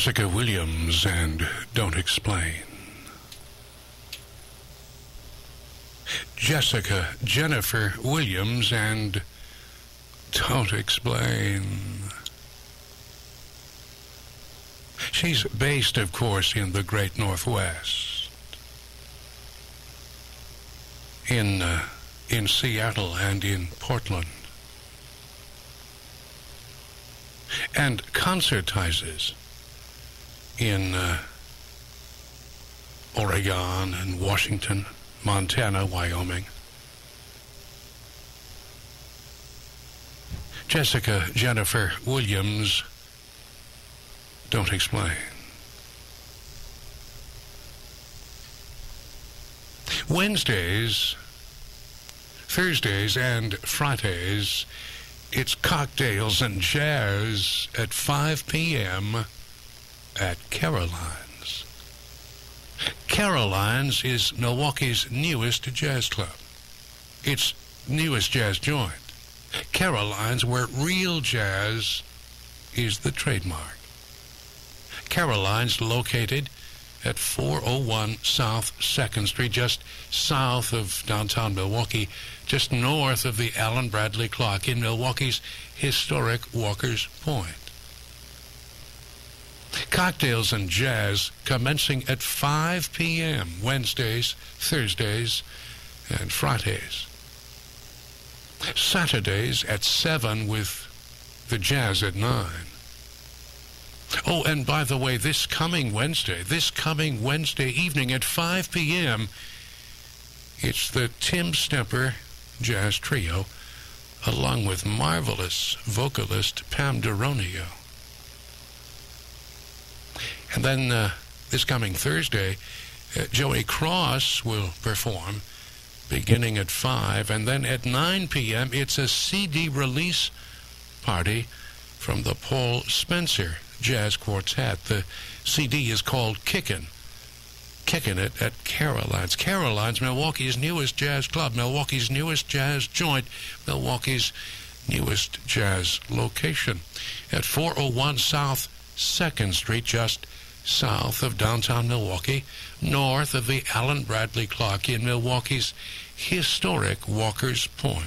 Jessica Williams and Don't Explain. Jessica Jennifer Williams and Don't Explain. She's based, of course, in the great Northwest. In, uh, in Seattle and in Portland. And concertizes in uh, Oregon and Washington, Montana, Wyoming. Jessica Jennifer Williams, don't explain. Wednesdays, Thursdays, and Fridays, it's cocktails and jazz at 5 p.m. at Caroline's. Caroline's is Milwaukee's newest jazz club. Its newest jazz joint. Caroline's, where real jazz is the trademark. Caroline's located at 401 South 2nd Street, just south of downtown Milwaukee, just north of the Allen Bradley Clock in Milwaukee's historic Walker's Point. Cocktails and jazz commencing at 5 p.m. Wednesdays, Thursdays, and Fridays. Saturdays at 7 with the jazz at 9. Oh, and by the way, this coming Wednesday, this coming Wednesday evening at 5 p.m., it's the Tim Stemper Jazz Trio, along with marvelous vocalist Pam Deronio. And then uh, this coming Thursday, uh, Joey Cross will perform beginning at 5, and then at 9 p.m., it's a CD release party from the Paul Spencer Jazz Quartet. The CD is called Kickin'. Kicking it at Caroline's. Caroline's, Milwaukee's newest jazz club, Milwaukee's newest jazz joint, Milwaukee's newest jazz location at 401 South 2nd Street, just south of downtown Milwaukee, north of the Allen Bradley Clock in Milwaukee's historic Walker's Point.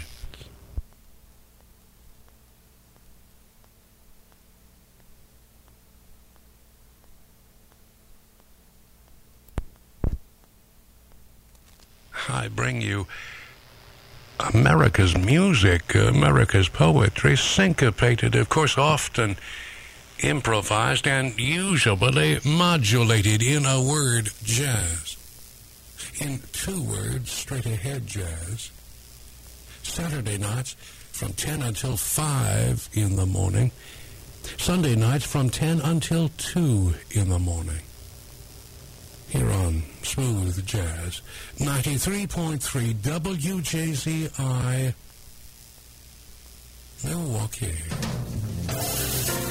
I bring you America's music, America's poetry, syncopated, of course, often improvised and usually modulated in a word jazz. In two words, straight ahead jazz. Saturday nights from 10 until 5 in the morning. Sunday nights from 10 until 2 in the morning. Here on Smooth Jazz, 93.3 WJZI, Milwaukee.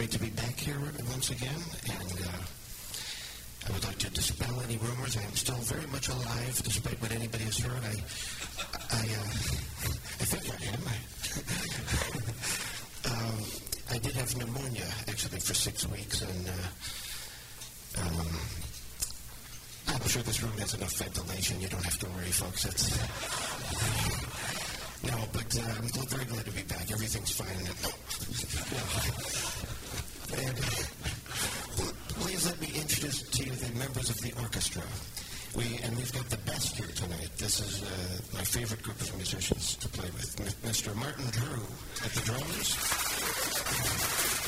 Great to be back here once again, and uh, I would like to dispel any rumors. I am still very much alive, despite what anybody has heard. I, I, uh, I think I am. I, um, I did have pneumonia actually for six weeks, and uh, um, I'm sure this room has enough ventilation. You don't have to worry, folks. It's no, but uh, I'm very glad to be back. Everything's fine. And please let me introduce to you the members of the orchestra. We and we've got the best here tonight. This is uh, my favorite group of musicians to play with. M- Mr. Martin Drew at the drums.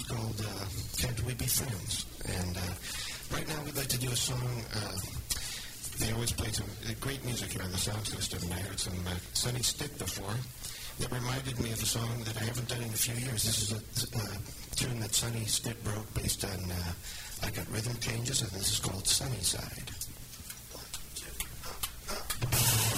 Was called uh, Can't We Be Friends? And uh, right now we'd like to do a song. Uh, they always play some uh, great music here on the sound system, I heard some uh, Sonny Stitt before that reminded me of a song that I haven't done in a few years. This is a uh, tune that Sonny Stitt wrote based on uh, I Got Rhythm Changes, and this is called Sunny Side. always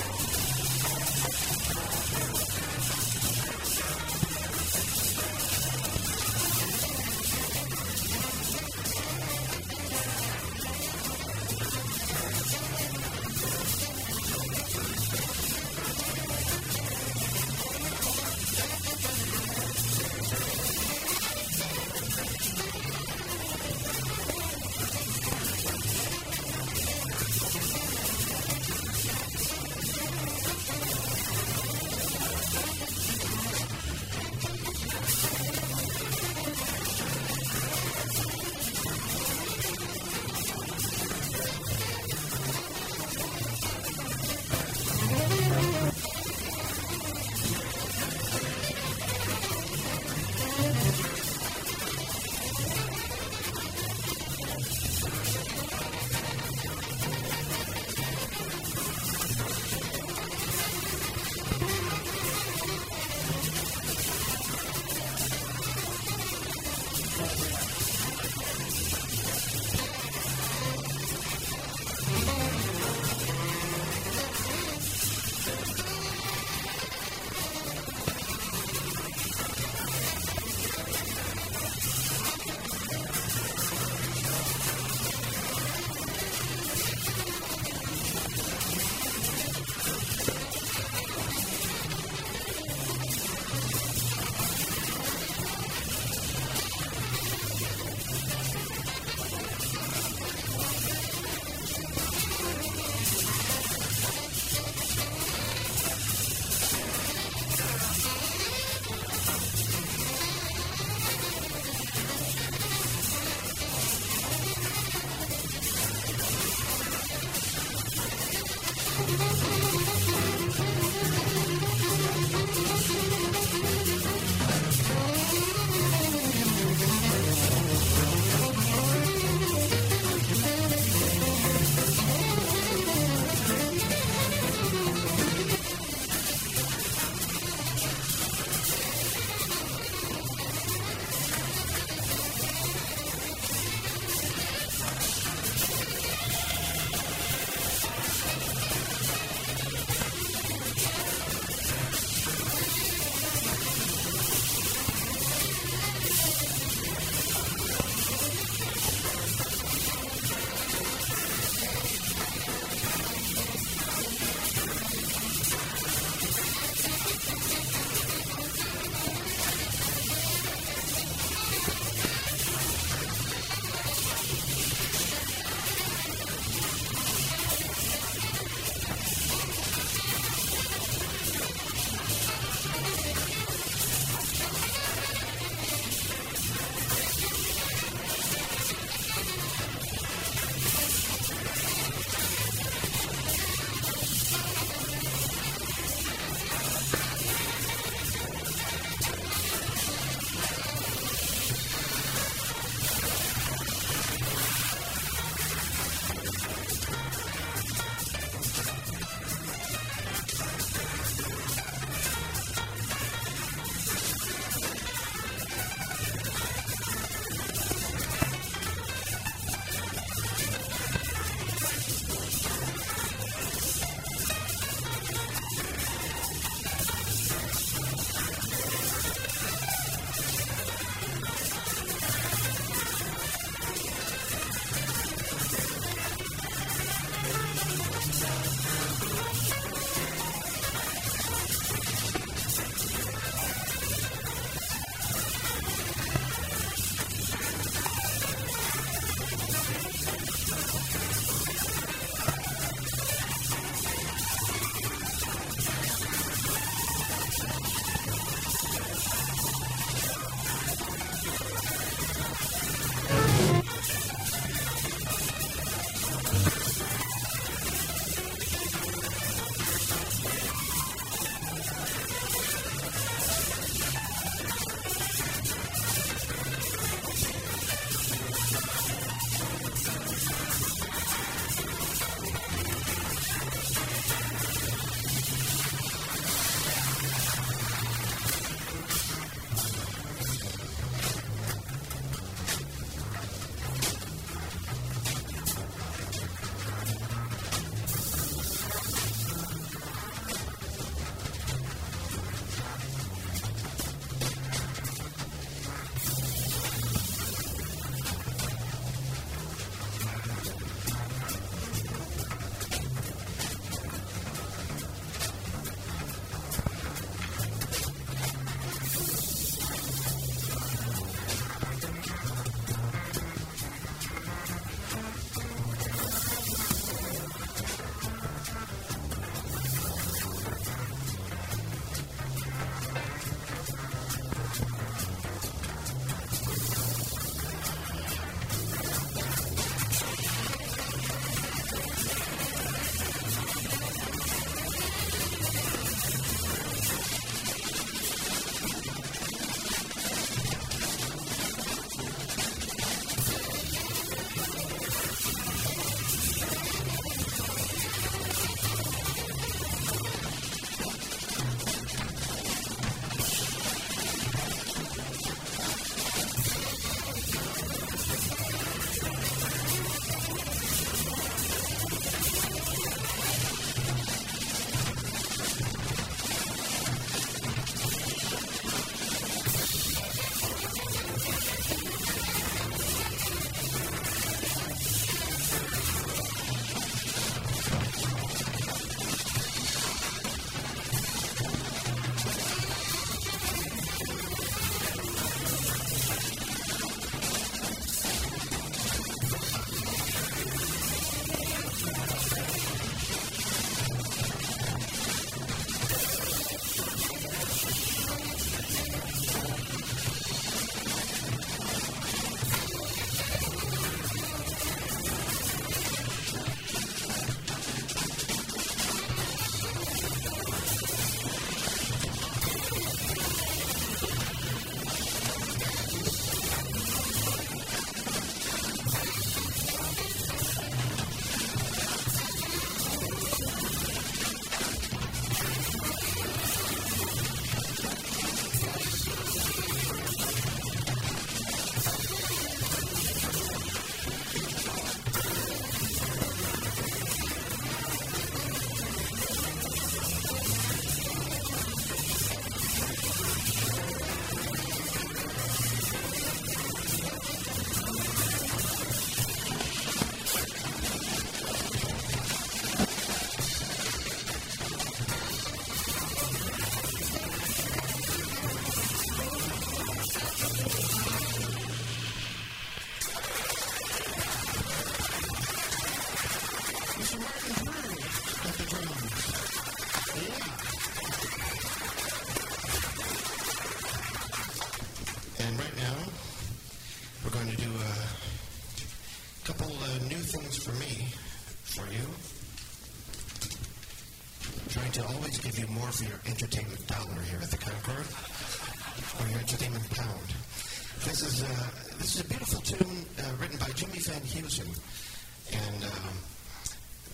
for your entertainment dollar here at the Concord, or your entertainment pound. This is, uh, this is a beautiful tune uh, written by Jimmy Van Heusen. And um,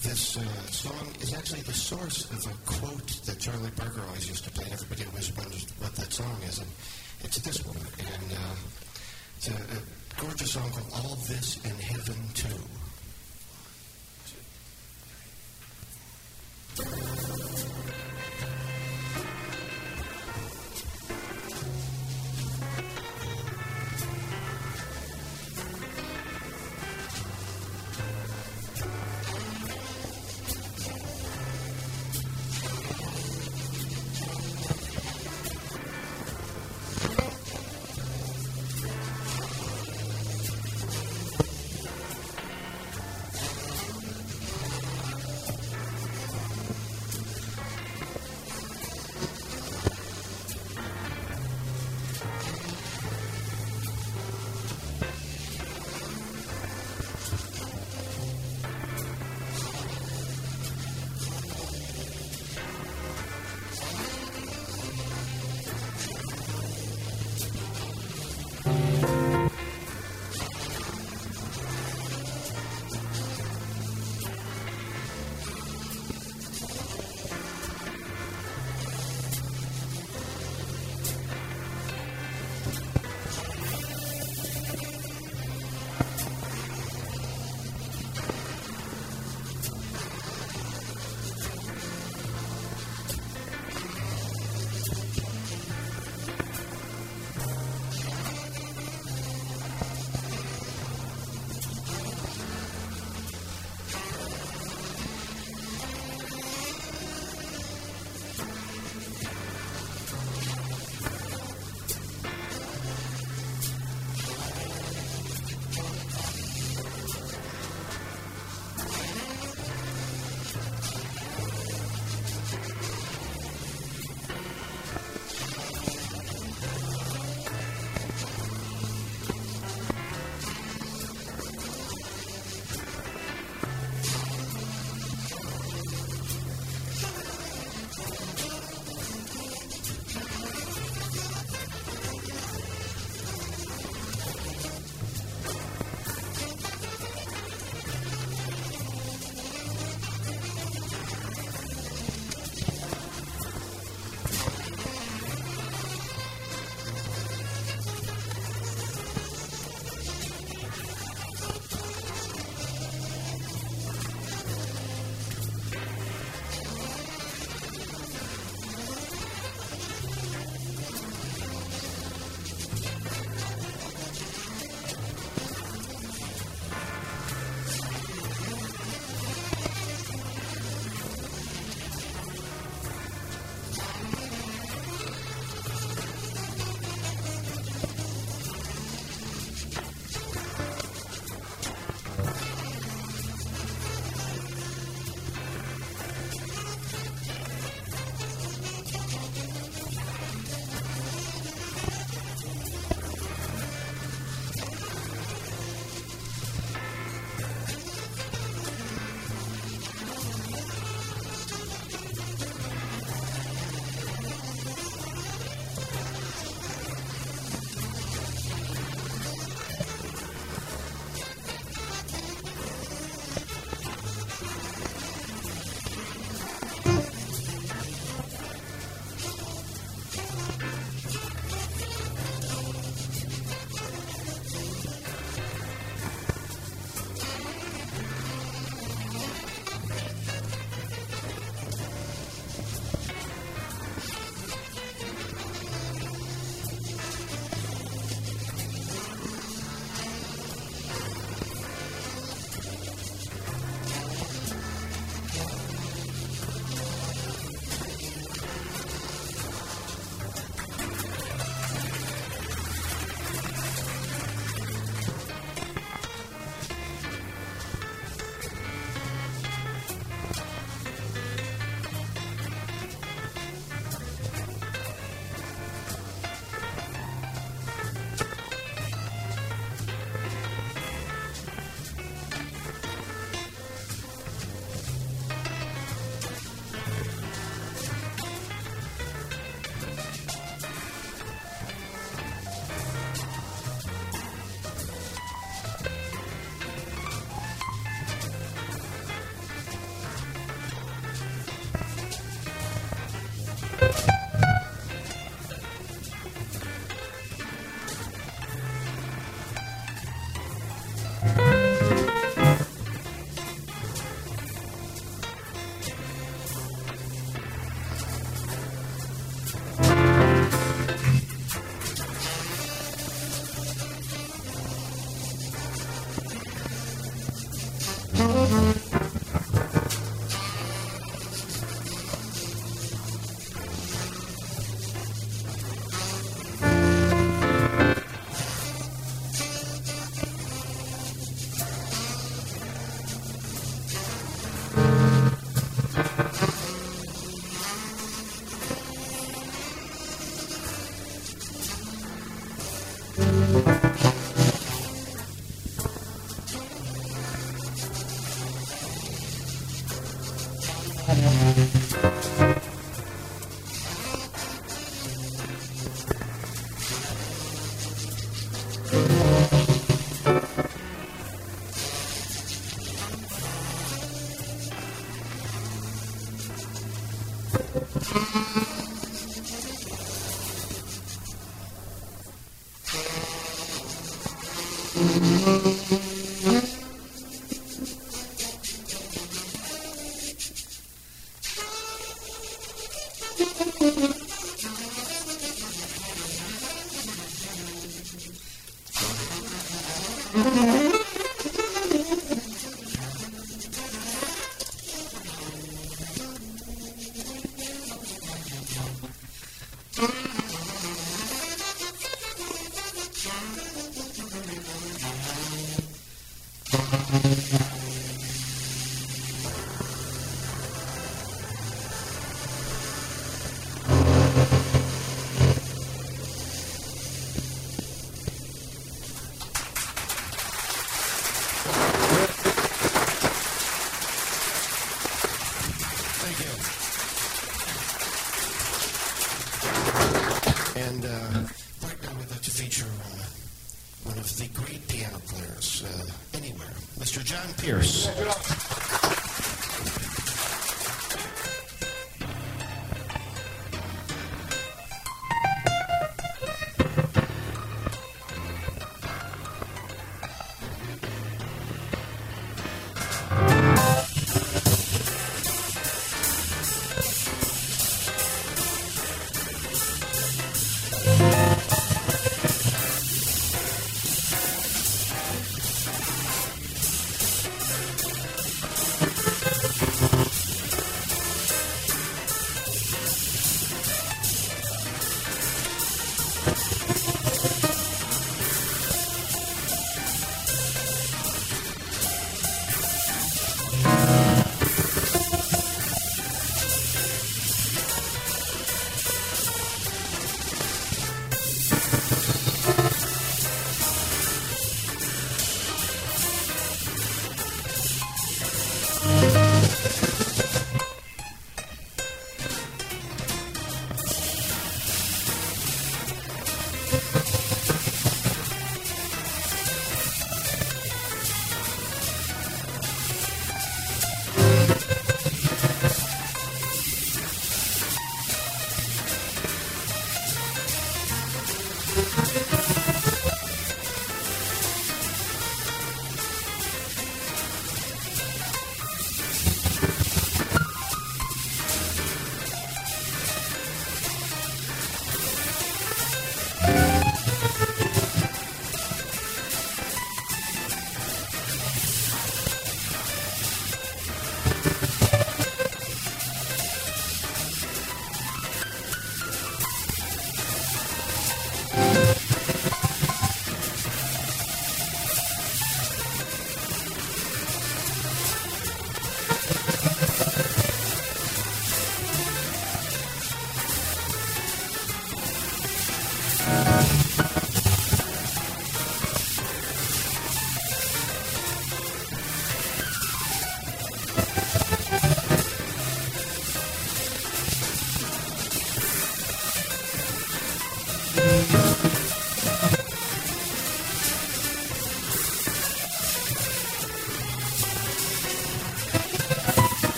this uh, song is actually the source of a quote that Charlie Parker always used to play, and everybody always wonders what that song is. And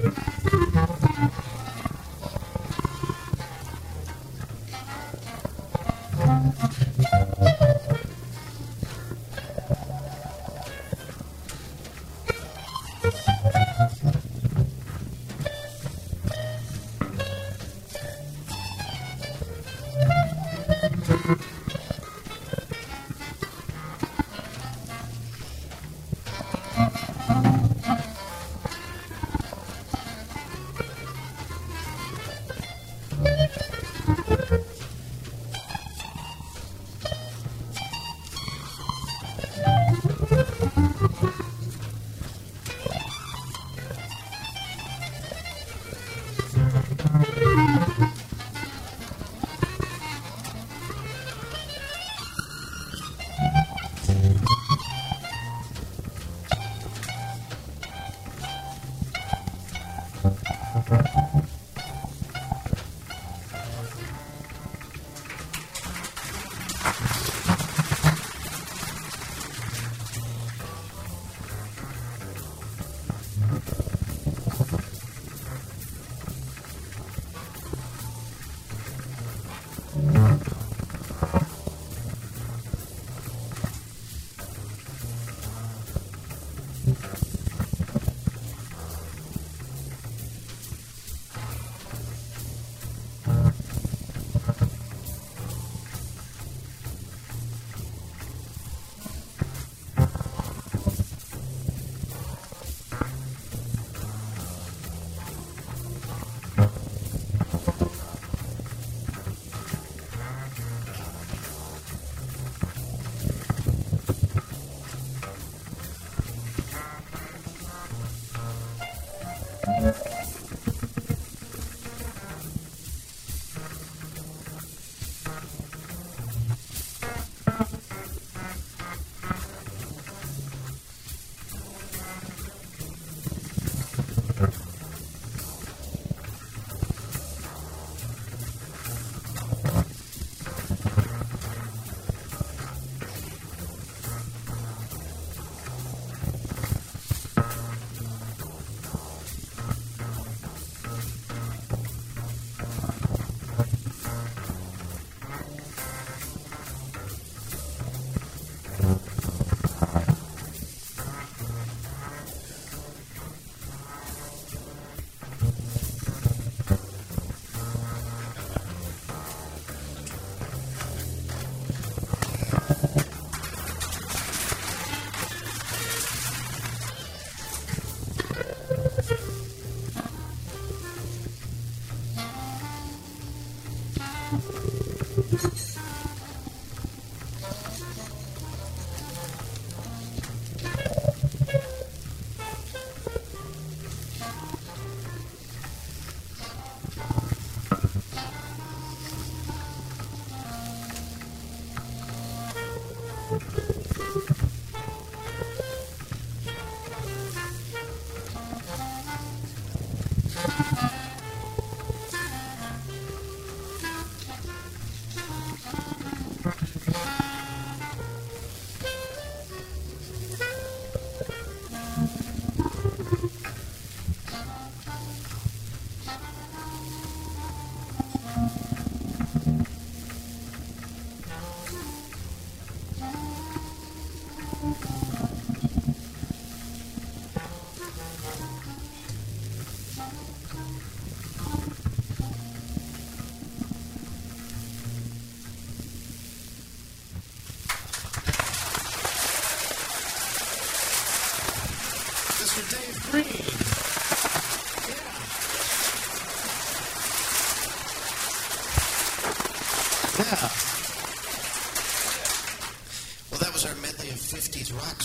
Yeah.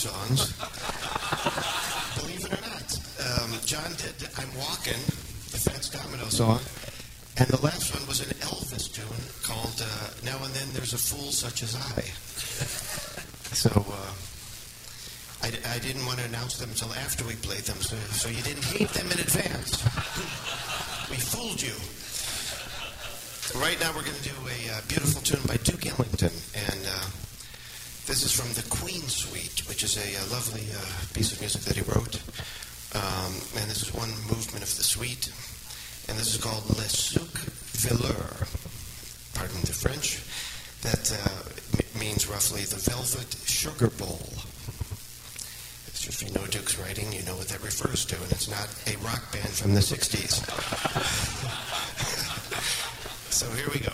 Songs. Believe it or not. Um, John did I'm Walking, the Fats Domino song. And the last one was an Elvis tune called uh, Now and Then There's a Fool Such as I. So, uh, I, I didn't want to announce them until after we played them, so, so you didn't hate them in advance. We fooled you. Right now, we're going to do a uh, beautiful tune by Duke Ellington, and uh, this is from the Queen Suite, which is a, uh lovely uh, piece of music that he wrote. Um, and this is one movement of the suite, and this is called Le Suc Velour. Pardon the French. That uh, means roughly the velvet sugar bowl. So if you know Duke's writing, you know what that refers to, and it's not a rock band from the 60s. so here we go.